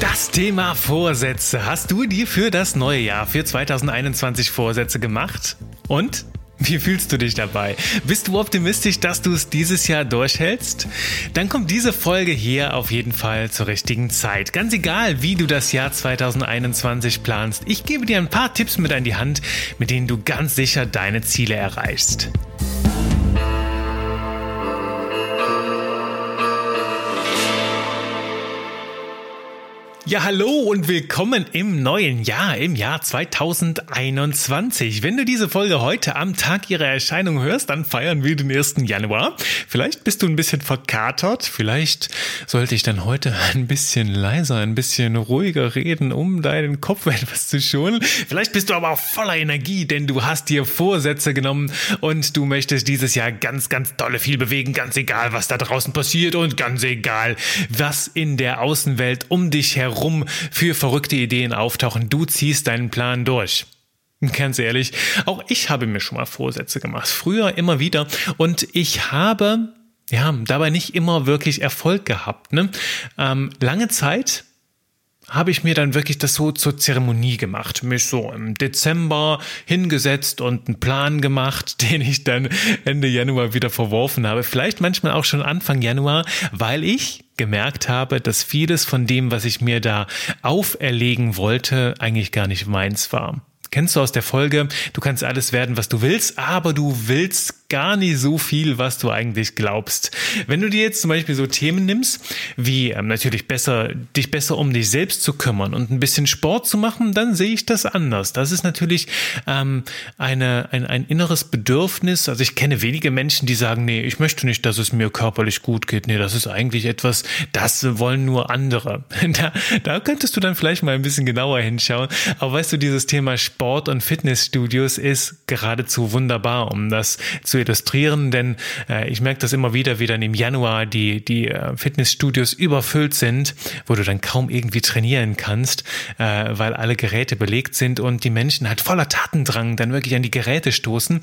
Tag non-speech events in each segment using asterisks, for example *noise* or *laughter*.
Das Thema Vorsätze. Hast du dir für das neue Jahr, für 2021 Vorsätze gemacht? Und? Wie fühlst du dich dabei? Bist du optimistisch, dass du es dieses Jahr durchhältst? Dann kommt diese Folge hier auf jeden Fall zur richtigen Zeit. Ganz egal, wie du das Jahr 2021 planst, ich gebe dir ein paar Tipps mit an die Hand, mit denen du ganz sicher deine Ziele erreichst. Ja, hallo und willkommen im neuen Jahr, im Jahr 2021. Wenn du diese Folge heute am Tag ihrer Erscheinung hörst, dann feiern wir den 1. Januar. Vielleicht bist du ein bisschen verkatert, vielleicht sollte ich dann heute ein bisschen leiser, ein bisschen ruhiger reden, um deinen Kopf *laughs* etwas zu schonen. Vielleicht bist du aber auch voller Energie, denn du hast dir Vorsätze genommen und du möchtest dieses Jahr ganz, ganz dolle viel bewegen, ganz egal, was da draußen passiert und ganz egal, was in der Außenwelt um dich herum herum für verrückte Ideen auftauchen. Du ziehst deinen Plan durch. Ganz ehrlich, auch ich habe mir schon mal Vorsätze gemacht. Früher immer wieder. Und ich habe, ja, dabei nicht immer wirklich Erfolg gehabt. Ne? Ähm, lange Zeit habe ich mir dann wirklich das so zur Zeremonie gemacht, mich so im Dezember hingesetzt und einen Plan gemacht, *laughs* den ich dann Ende Januar wieder verworfen habe. Vielleicht manchmal auch schon Anfang Januar, weil ich gemerkt habe, dass vieles von dem, was ich mir da auferlegen wollte, eigentlich gar nicht meins war. Kennst du aus der Folge, du kannst alles werden, was du willst, aber du willst gar nicht so viel, was du eigentlich glaubst. Wenn du dir jetzt zum Beispiel so Themen nimmst, wie ähm, natürlich besser, dich besser um dich selbst zu kümmern und ein bisschen Sport zu machen, dann sehe ich das anders. Das ist natürlich ähm, eine, ein, ein inneres Bedürfnis. Also ich kenne wenige Menschen, die sagen, nee, ich möchte nicht, dass es mir körperlich gut geht. Nee, das ist eigentlich etwas, das wollen nur andere. *laughs* Da, da könntest du dann vielleicht mal ein bisschen genauer hinschauen. Aber weißt du, dieses Thema Sport, Sport- und Fitnessstudios ist geradezu wunderbar, um das zu illustrieren, denn äh, ich merke das immer wieder, wie dann im Januar die, die äh, Fitnessstudios überfüllt sind, wo du dann kaum irgendwie trainieren kannst, äh, weil alle Geräte belegt sind und die Menschen halt voller Tatendrang dann wirklich an die Geräte stoßen.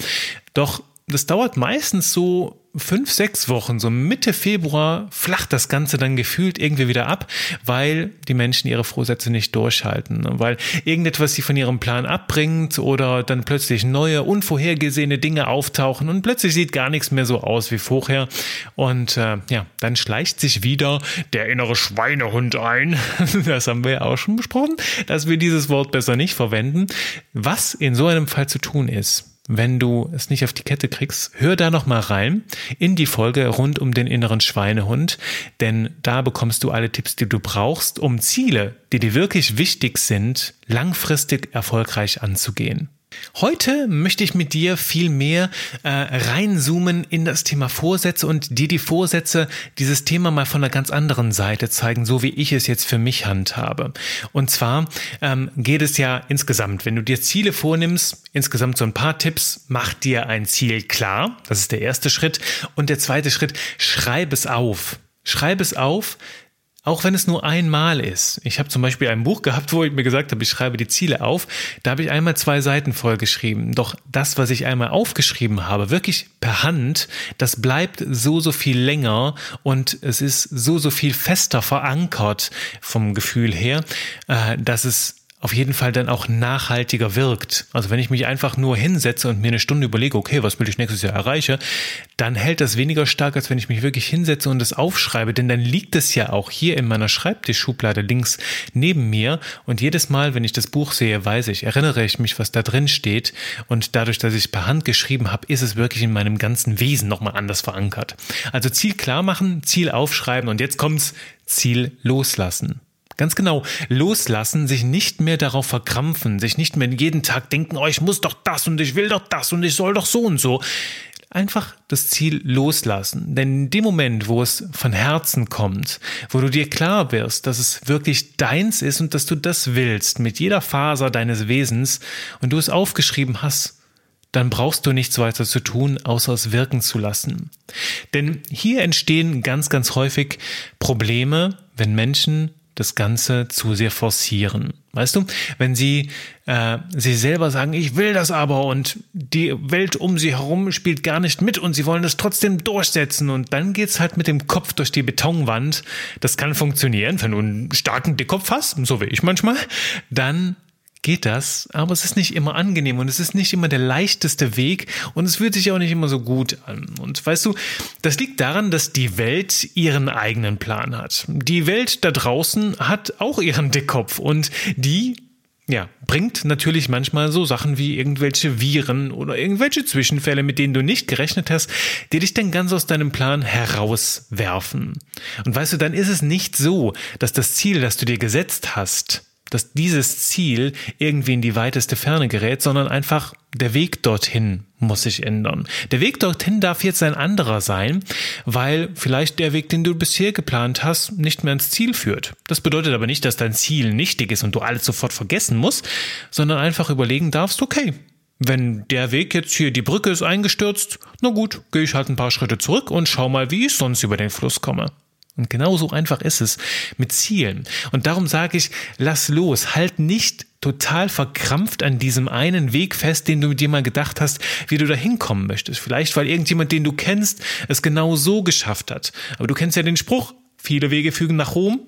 Doch das dauert meistens so fünf, sechs Wochen, so Mitte Februar, flacht das Ganze dann gefühlt irgendwie wieder ab, weil die Menschen ihre Vorsätze nicht durchhalten, weil irgendetwas sie von ihrem Plan abbringt oder dann plötzlich neue, unvorhergesehene Dinge auftauchen und plötzlich sieht gar nichts mehr so aus wie vorher. Und äh, ja, dann schleicht sich wieder der innere Schweinehund ein, *laughs* das haben wir ja auch schon besprochen, dass wir dieses Wort besser nicht verwenden, was in so einem Fall zu tun ist wenn du es nicht auf die Kette kriegst, hör da noch mal rein in die Folge rund um den inneren Schweinehund, denn da bekommst du alle Tipps, die du brauchst, um Ziele, die dir wirklich wichtig sind, langfristig erfolgreich anzugehen. Heute möchte ich mit dir viel mehr äh, reinzoomen in das Thema Vorsätze und dir die Vorsätze, dieses Thema mal von einer ganz anderen Seite zeigen, so wie ich es jetzt für mich handhabe. Und zwar ähm, geht es ja insgesamt, wenn du dir Ziele vornimmst, insgesamt so ein paar Tipps, mach dir ein Ziel klar, das ist der erste Schritt. Und der zweite Schritt, schreib es auf. Schreib es auf, auch wenn es nur einmal ist. Ich habe zum Beispiel ein Buch gehabt, wo ich mir gesagt habe, ich schreibe die Ziele auf. Da habe ich einmal zwei Seiten vollgeschrieben. Doch das, was ich einmal aufgeschrieben habe, wirklich per Hand, das bleibt so, so viel länger und es ist so, so viel fester verankert vom Gefühl her, äh, dass es auf jeden Fall dann auch nachhaltiger wirkt. Also wenn ich mich einfach nur hinsetze und mir eine Stunde überlege, okay, was will ich nächstes Jahr erreichen, dann hält das weniger stark, als wenn ich mich wirklich hinsetze und es aufschreibe. Denn dann liegt es ja auch hier in meiner Schreibtischschublade links neben mir. Und jedes Mal, wenn ich das Buch sehe, weiß ich, erinnere ich mich, was da drin steht. Und dadurch, dass ich es per Hand geschrieben habe, ist es wirklich in meinem ganzen Wesen nochmal anders verankert. Also Ziel klar machen, Ziel aufschreiben und jetzt kommt's, Ziel loslassen. Ganz genau, loslassen, sich nicht mehr darauf verkrampfen, sich nicht mehr jeden Tag denken, oh, ich muss doch das und ich will doch das und ich soll doch so und so. Einfach das Ziel loslassen. Denn in dem Moment, wo es von Herzen kommt, wo du dir klar wirst, dass es wirklich deins ist und dass du das willst, mit jeder Faser deines Wesens und du es aufgeschrieben hast, dann brauchst du nichts weiter zu tun, außer es wirken zu lassen. Denn hier entstehen ganz, ganz häufig Probleme, wenn Menschen das Ganze zu sehr forcieren. Weißt du, wenn sie äh, sie selber sagen, ich will das aber und die Welt um sie herum spielt gar nicht mit und sie wollen das trotzdem durchsetzen und dann geht's halt mit dem Kopf durch die Betonwand. Das kann funktionieren, wenn du einen starken Dickkopf hast, so wie ich manchmal, dann geht das, aber es ist nicht immer angenehm und es ist nicht immer der leichteste Weg und es fühlt sich auch nicht immer so gut an. Und weißt du, das liegt daran, dass die Welt ihren eigenen Plan hat. Die Welt da draußen hat auch ihren Dickkopf und die ja, bringt natürlich manchmal so Sachen wie irgendwelche Viren oder irgendwelche Zwischenfälle, mit denen du nicht gerechnet hast, die dich dann ganz aus deinem Plan herauswerfen. Und weißt du, dann ist es nicht so, dass das Ziel, das du dir gesetzt hast, dass dieses Ziel irgendwie in die weiteste Ferne gerät, sondern einfach der Weg dorthin muss sich ändern. Der Weg dorthin darf jetzt ein anderer sein, weil vielleicht der Weg, den du bisher geplant hast, nicht mehr ans Ziel führt. Das bedeutet aber nicht, dass dein Ziel nichtig ist und du alles sofort vergessen musst, sondern einfach überlegen darfst, okay, wenn der Weg jetzt hier, die Brücke ist eingestürzt, na gut, gehe ich halt ein paar Schritte zurück und schau mal, wie ich sonst über den Fluss komme. Und genau so einfach ist es mit Zielen. Und darum sage ich, lass los, halt nicht total verkrampft an diesem einen Weg fest, den du dir mal gedacht hast, wie du da hinkommen möchtest. Vielleicht, weil irgendjemand, den du kennst, es genau so geschafft hat. Aber du kennst ja den Spruch, viele Wege fügen nach Rom.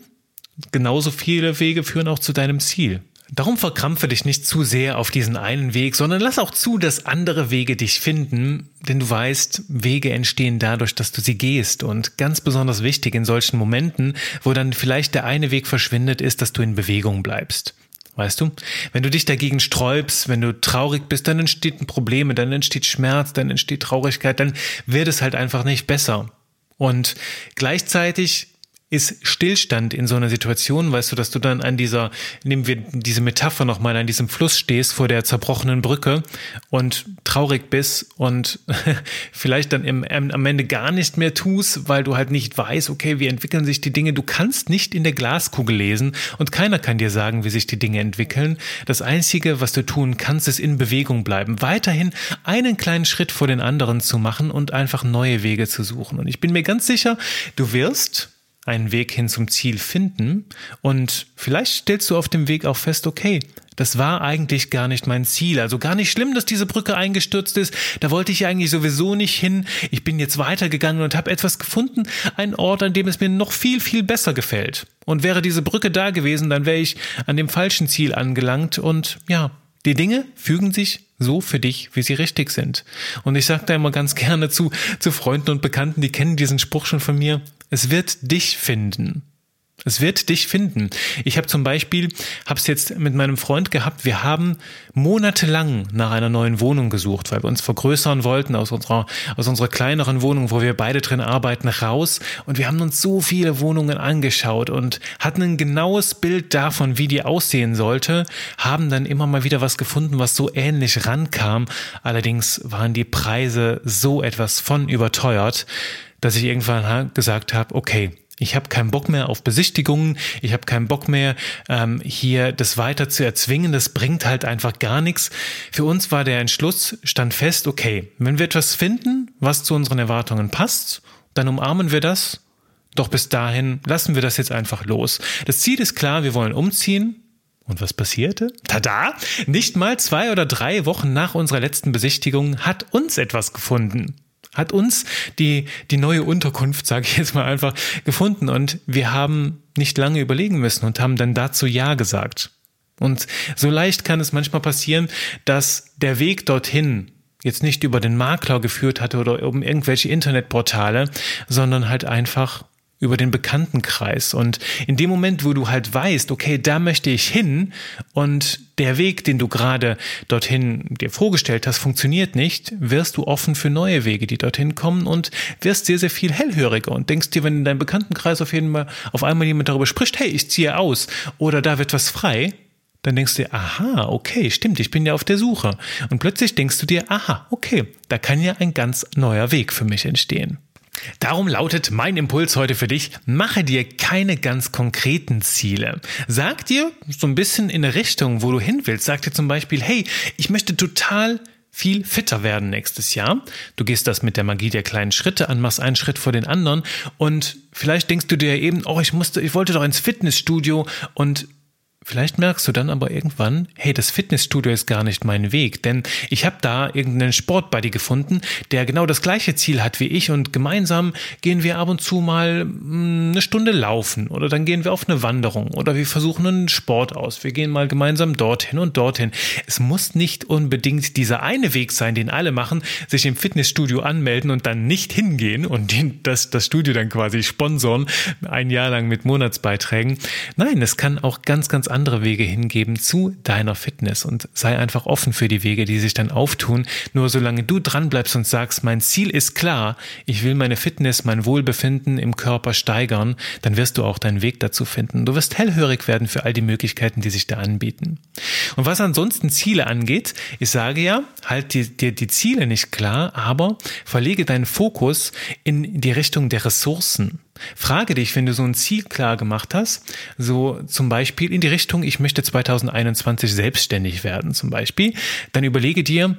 Genauso viele Wege führen auch zu deinem Ziel. Darum verkrampfe dich nicht zu sehr auf diesen einen Weg, sondern lass auch zu, dass andere Wege dich finden, denn du weißt, Wege entstehen dadurch, dass du sie gehst. Und ganz besonders wichtig in solchen Momenten, wo dann vielleicht der eine Weg verschwindet, ist, dass du in Bewegung bleibst. Weißt du? Wenn du dich dagegen sträubst, wenn du traurig bist, dann entsteht Probleme, dann entsteht Schmerz, dann entsteht Traurigkeit, dann wird es halt einfach nicht besser. Und gleichzeitig ist Stillstand in so einer Situation, weißt du, dass du dann an dieser, nehmen wir diese Metapher nochmal, an diesem Fluss stehst vor der zerbrochenen Brücke und traurig bist und *laughs* vielleicht dann im, am Ende gar nicht mehr tust, weil du halt nicht weißt, okay, wie entwickeln sich die Dinge. Du kannst nicht in der Glaskugel lesen und keiner kann dir sagen, wie sich die Dinge entwickeln. Das Einzige, was du tun kannst, ist in Bewegung bleiben. Weiterhin einen kleinen Schritt vor den anderen zu machen und einfach neue Wege zu suchen. Und ich bin mir ganz sicher, du wirst einen Weg hin zum Ziel finden und vielleicht stellst du auf dem Weg auch fest, okay, das war eigentlich gar nicht mein Ziel. Also gar nicht schlimm, dass diese Brücke eingestürzt ist. Da wollte ich eigentlich sowieso nicht hin. Ich bin jetzt weitergegangen und habe etwas gefunden, einen Ort, an dem es mir noch viel, viel besser gefällt. Und wäre diese Brücke da gewesen, dann wäre ich an dem falschen Ziel angelangt und ja, die Dinge fügen sich so für dich, wie sie richtig sind. Und ich sage da immer ganz gerne zu, zu Freunden und Bekannten, die kennen diesen Spruch schon von mir. Es wird dich finden. Es wird dich finden. Ich habe zum Beispiel, habe es jetzt mit meinem Freund gehabt, wir haben monatelang nach einer neuen Wohnung gesucht, weil wir uns vergrößern wollten aus unserer, aus unserer kleineren Wohnung, wo wir beide drin arbeiten, raus. Und wir haben uns so viele Wohnungen angeschaut und hatten ein genaues Bild davon, wie die aussehen sollte, haben dann immer mal wieder was gefunden, was so ähnlich rankam. Allerdings waren die Preise so etwas von überteuert, dass ich irgendwann gesagt habe, okay, ich habe keinen Bock mehr auf Besichtigungen, ich habe keinen Bock mehr, ähm, hier das weiter zu erzwingen, das bringt halt einfach gar nichts. Für uns war der Entschluss, stand fest, okay, wenn wir etwas finden, was zu unseren Erwartungen passt, dann umarmen wir das, doch bis dahin lassen wir das jetzt einfach los. Das Ziel ist klar, wir wollen umziehen, und was passierte? Tada! Nicht mal zwei oder drei Wochen nach unserer letzten Besichtigung hat uns etwas gefunden hat uns die, die neue Unterkunft, sage ich jetzt mal einfach, gefunden. Und wir haben nicht lange überlegen müssen und haben dann dazu Ja gesagt. Und so leicht kann es manchmal passieren, dass der Weg dorthin jetzt nicht über den Makler geführt hatte oder um irgendwelche Internetportale, sondern halt einfach über den Bekanntenkreis. Und in dem Moment, wo du halt weißt, okay, da möchte ich hin und der Weg, den du gerade dorthin dir vorgestellt hast, funktioniert nicht, wirst du offen für neue Wege, die dorthin kommen und wirst sehr, sehr viel hellhöriger und denkst dir, wenn in deinem Bekanntenkreis auf jeden Fall auf einmal jemand darüber spricht, hey, ich ziehe aus oder da wird was frei, dann denkst du dir, aha, okay, stimmt, ich bin ja auf der Suche. Und plötzlich denkst du dir, aha, okay, da kann ja ein ganz neuer Weg für mich entstehen. Darum lautet mein Impuls heute für dich, mache dir keine ganz konkreten Ziele. Sag dir so ein bisschen in der Richtung, wo du hin willst. Sag dir zum Beispiel, hey, ich möchte total viel fitter werden nächstes Jahr. Du gehst das mit der Magie der kleinen Schritte an, machst einen Schritt vor den anderen und vielleicht denkst du dir eben, oh, ich musste, ich wollte doch ins Fitnessstudio und Vielleicht merkst du dann aber irgendwann, hey, das Fitnessstudio ist gar nicht mein Weg, denn ich habe da irgendeinen Sportbuddy gefunden, der genau das gleiche Ziel hat wie ich und gemeinsam gehen wir ab und zu mal hm, eine Stunde laufen oder dann gehen wir auf eine Wanderung oder wir versuchen einen Sport aus. Wir gehen mal gemeinsam dorthin und dorthin. Es muss nicht unbedingt dieser eine Weg sein, den alle machen, sich im Fitnessstudio anmelden und dann nicht hingehen und das, das Studio dann quasi sponsoren, ein Jahr lang mit Monatsbeiträgen. Nein, es kann auch ganz, ganz andere Wege hingeben zu deiner Fitness und sei einfach offen für die Wege, die sich dann auftun. Nur solange du dran bleibst und sagst, mein Ziel ist klar, ich will meine Fitness, mein Wohlbefinden im Körper steigern, dann wirst du auch deinen Weg dazu finden. Du wirst hellhörig werden für all die Möglichkeiten, die sich da anbieten. Und was ansonsten Ziele angeht, ich sage ja, halt dir die, die Ziele nicht klar, aber verlege deinen Fokus in die Richtung der Ressourcen. Frage dich, wenn du so ein Ziel klar gemacht hast, so zum Beispiel in die Richtung, ich möchte 2021 selbstständig werden zum Beispiel, dann überlege dir,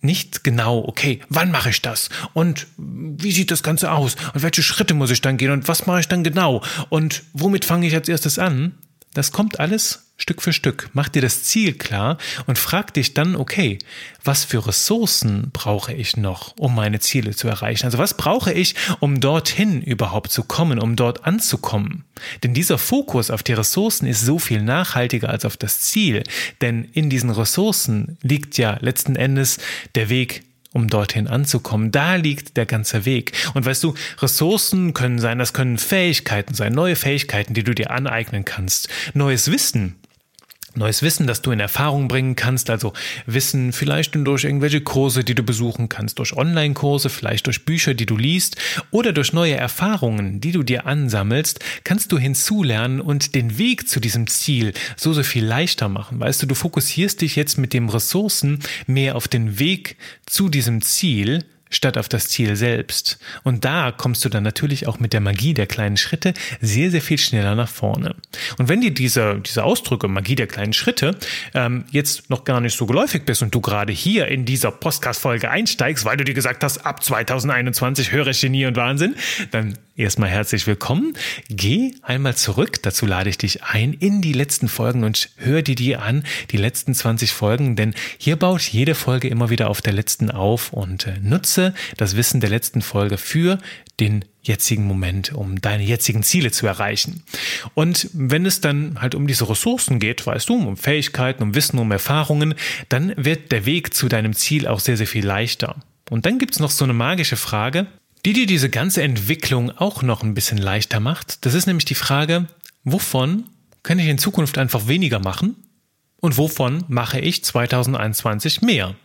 nicht genau, okay, wann mache ich das? Und wie sieht das Ganze aus? Und welche Schritte muss ich dann gehen? Und was mache ich dann genau? Und womit fange ich als erstes an? Das kommt alles Stück für Stück. Mach dir das Ziel klar und frag dich dann, okay, was für Ressourcen brauche ich noch, um meine Ziele zu erreichen? Also was brauche ich, um dorthin überhaupt zu kommen, um dort anzukommen? Denn dieser Fokus auf die Ressourcen ist so viel nachhaltiger als auf das Ziel. Denn in diesen Ressourcen liegt ja letzten Endes der Weg um dorthin anzukommen. Da liegt der ganze Weg. Und weißt du, Ressourcen können sein, das können Fähigkeiten sein, neue Fähigkeiten, die du dir aneignen kannst, neues Wissen, neues Wissen, das du in Erfahrung bringen kannst, also Wissen vielleicht durch irgendwelche Kurse, die du besuchen kannst, durch Online-Kurse, vielleicht durch Bücher, die du liest oder durch neue Erfahrungen, die du dir ansammelst, kannst du hinzulernen und den Weg zu diesem Ziel so, so viel leichter machen. Weißt du, du fokussierst dich jetzt mit dem Ressourcen mehr auf den Weg zu diesem Ziel, statt auf das Ziel selbst. Und da kommst du dann natürlich auch mit der Magie der kleinen Schritte sehr, sehr viel schneller nach vorne. Und wenn dir diese, diese Ausdrücke, Magie der kleinen Schritte, ähm, jetzt noch gar nicht so geläufig bist und du gerade hier in dieser Podcast-Folge einsteigst, weil du dir gesagt hast, ab 2021 höre ich Genie und Wahnsinn, dann erstmal herzlich willkommen. Geh einmal zurück, dazu lade ich dich ein, in die letzten Folgen und hör dir die an, die letzten 20 Folgen, denn hier baut jede Folge immer wieder auf der letzten auf und äh, nutze das Wissen der letzten Folge für den jetzigen Moment, um deine jetzigen Ziele zu erreichen. Und wenn es dann halt um diese Ressourcen geht, weißt du, um Fähigkeiten, um Wissen, um Erfahrungen, dann wird der Weg zu deinem Ziel auch sehr, sehr viel leichter. Und dann gibt's noch so eine magische Frage, die dir diese ganze Entwicklung auch noch ein bisschen leichter macht. Das ist nämlich die Frage, wovon kann ich in Zukunft einfach weniger machen und wovon mache ich 2021 mehr?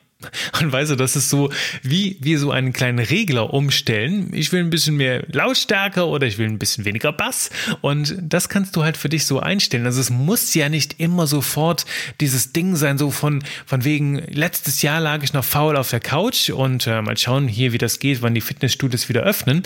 Und weißt du, das ist so wie wir so einen kleinen Regler umstellen. Ich will ein bisschen mehr Lautstärke oder ich will ein bisschen weniger Bass. Und das kannst du halt für dich so einstellen. Also es muss ja nicht immer sofort dieses Ding sein, so von, von wegen, letztes Jahr lag ich noch faul auf der Couch und äh, mal schauen hier, wie das geht, wann die Fitnessstudios wieder öffnen.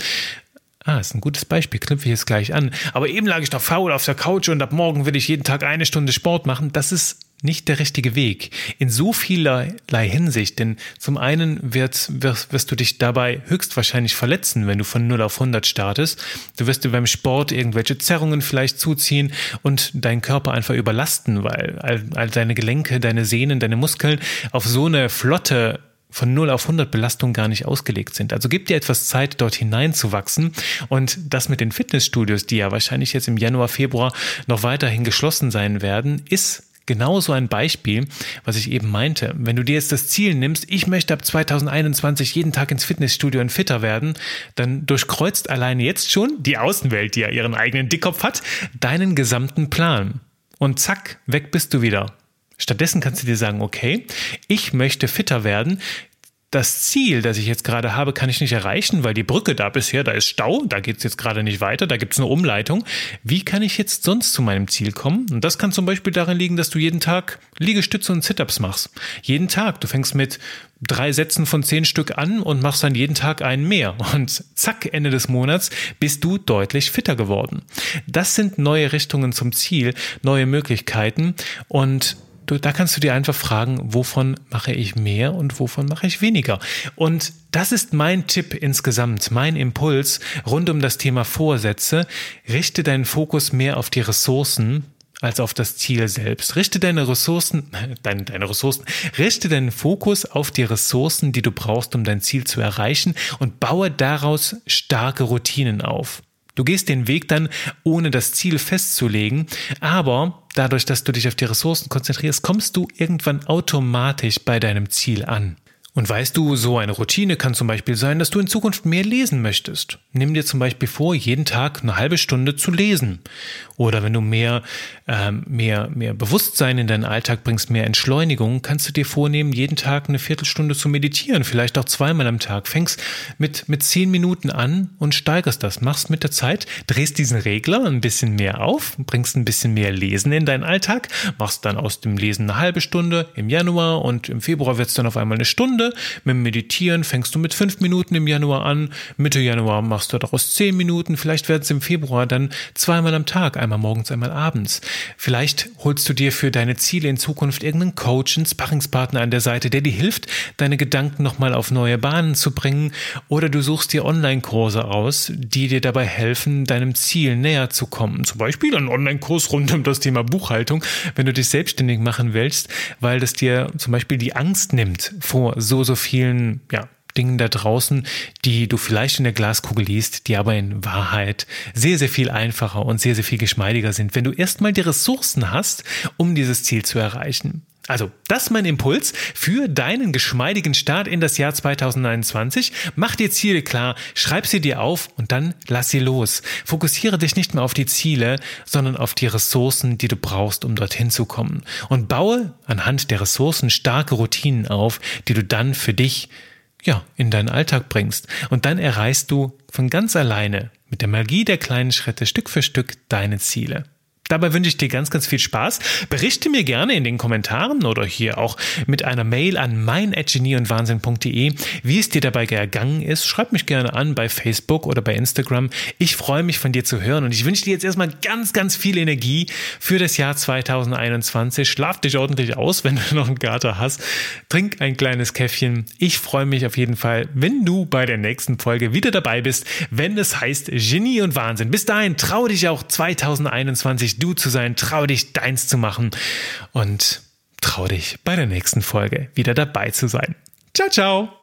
Ah, ist ein gutes Beispiel, knüpfe ich jetzt gleich an. Aber eben lag ich noch faul auf der Couch und ab morgen will ich jeden Tag eine Stunde Sport machen. Das ist nicht der richtige Weg. In so vielerlei Hinsicht. Denn zum einen wird, wirst, wirst du dich dabei höchstwahrscheinlich verletzen, wenn du von 0 auf 100 startest. Du wirst dir beim Sport irgendwelche Zerrungen vielleicht zuziehen und deinen Körper einfach überlasten, weil all, all deine Gelenke, deine Sehnen, deine Muskeln auf so eine flotte von 0 auf 100 Belastung gar nicht ausgelegt sind. Also gib dir etwas Zeit, dort hineinzuwachsen. Und das mit den Fitnessstudios, die ja wahrscheinlich jetzt im Januar, Februar noch weiterhin geschlossen sein werden, ist genauso ein Beispiel, was ich eben meinte. Wenn du dir jetzt das Ziel nimmst, ich möchte ab 2021 jeden Tag ins Fitnessstudio und fitter werden, dann durchkreuzt alleine jetzt schon die Außenwelt, die ja ihren eigenen Dickkopf hat, deinen gesamten Plan. Und zack, weg bist du wieder. Stattdessen kannst du dir sagen, okay, ich möchte fitter werden das Ziel, das ich jetzt gerade habe, kann ich nicht erreichen, weil die Brücke da bisher, da ist Stau, da geht es jetzt gerade nicht weiter, da gibt es eine Umleitung. Wie kann ich jetzt sonst zu meinem Ziel kommen? Und das kann zum Beispiel darin liegen, dass du jeden Tag Liegestütze und Sit-ups machst. Jeden Tag. Du fängst mit drei Sätzen von zehn Stück an und machst dann jeden Tag einen mehr. Und zack, Ende des Monats bist du deutlich fitter geworden. Das sind neue Richtungen zum Ziel, neue Möglichkeiten und du, da kannst du dir einfach fragen, wovon mache ich mehr und wovon mache ich weniger. Und das ist mein Tipp insgesamt, mein Impuls rund um das Thema Vorsätze. Richte deinen Fokus mehr auf die Ressourcen, als auf das Ziel selbst. Richte deine Ressourcen, *laughs* deine, deine Ressourcen, richte deinen Fokus auf die Ressourcen, die du brauchst, um dein Ziel zu erreichen und baue daraus starke Routinen auf. Du gehst den Weg dann, ohne das Ziel festzulegen, aber dadurch, dass du dich auf die Ressourcen konzentrierst, kommst du irgendwann automatisch bei deinem Ziel an. Und weißt du, so eine Routine kann zum Beispiel sein, dass du in Zukunft mehr lesen möchtest. Nimm dir zum Beispiel vor, jeden Tag eine halbe Stunde zu lesen. Oder wenn du mehr, ähm, mehr, mehr Bewusstsein in deinen Alltag bringst, mehr Entschleunigung, kannst du dir vornehmen, jeden Tag eine Viertelstunde zu meditieren, vielleicht auch zweimal am Tag. Fängst mit, mit zehn Minuten an und steigerst das. Machst mit der Zeit, drehst diesen Regler ein bisschen mehr auf, bringst ein bisschen mehr Lesen in deinen Alltag, machst dann aus dem Lesen eine halbe Stunde im Januar und im Februar wird es dann auf einmal eine Stunde Stunde. Mit Meditieren fängst du mit fünf Minuten im Januar an. Mitte Januar machst du daraus zehn Minuten. Vielleicht werden es im Februar dann zweimal am Tag, einmal morgens, einmal abends. Vielleicht holst du dir für deine Ziele in Zukunft irgendeinen Coach, einen Sparringspartner an der Seite, der dir hilft, deine Gedanken nochmal auf neue Bahnen zu bringen. Oder du suchst dir Online-Kurse aus, die dir dabei helfen, deinem Ziel näher zu kommen. Zum Beispiel ein Online-Kurs rund um das Thema Buchhaltung, wenn du dich selbstständig machen willst, weil das dir zum Beispiel die Angst nimmt vor so so, so vielen, ja, Dingen da draußen, die du vielleicht in der Glaskugel liest, die aber in Wahrheit sehr, sehr viel einfacher und sehr, sehr viel geschmeidiger sind, wenn du erstmal die Ressourcen hast, um dieses Ziel zu erreichen. Also, das ist mein Impuls für deinen geschmeidigen Start in das Jahr 2021. Mach dir Ziele klar, schreib sie dir auf und dann lass sie los. Fokussiere dich nicht mehr auf die Ziele, sondern auf die Ressourcen, die du brauchst, um dorthin zu kommen. Und baue anhand der Ressourcen starke Routinen auf, die du dann für dich, ja, in deinen Alltag bringst. Und dann erreichst du von ganz alleine mit der Magie der kleinen Schritte Stück für Stück deine Ziele. Dabei wünsche ich dir ganz, ganz viel Spaß. Berichte mir gerne in den Kommentaren oder hier auch mit einer Mail an mein@genieundwahnsinn.de, wie es dir dabei ergangen ist. Schreib mich gerne an bei Facebook oder bei Instagram. Ich freue mich von dir zu hören und ich wünsche dir jetzt erstmal ganz, ganz viel Energie für das Jahr 2021. Schlaf dich ordentlich aus, wenn du *laughs* noch einen Kater hast. Trink ein kleines Käffchen. Ich freue mich auf jeden Fall, wenn du bei der nächsten Folge wieder dabei bist, wenn es heißt Genie und Wahnsinn. Bis dahin trau dich auch 2021 du zu sein, trau dich deins zu machen und trau dich bei der nächsten Folge wieder dabei zu sein. Ciao, ciao!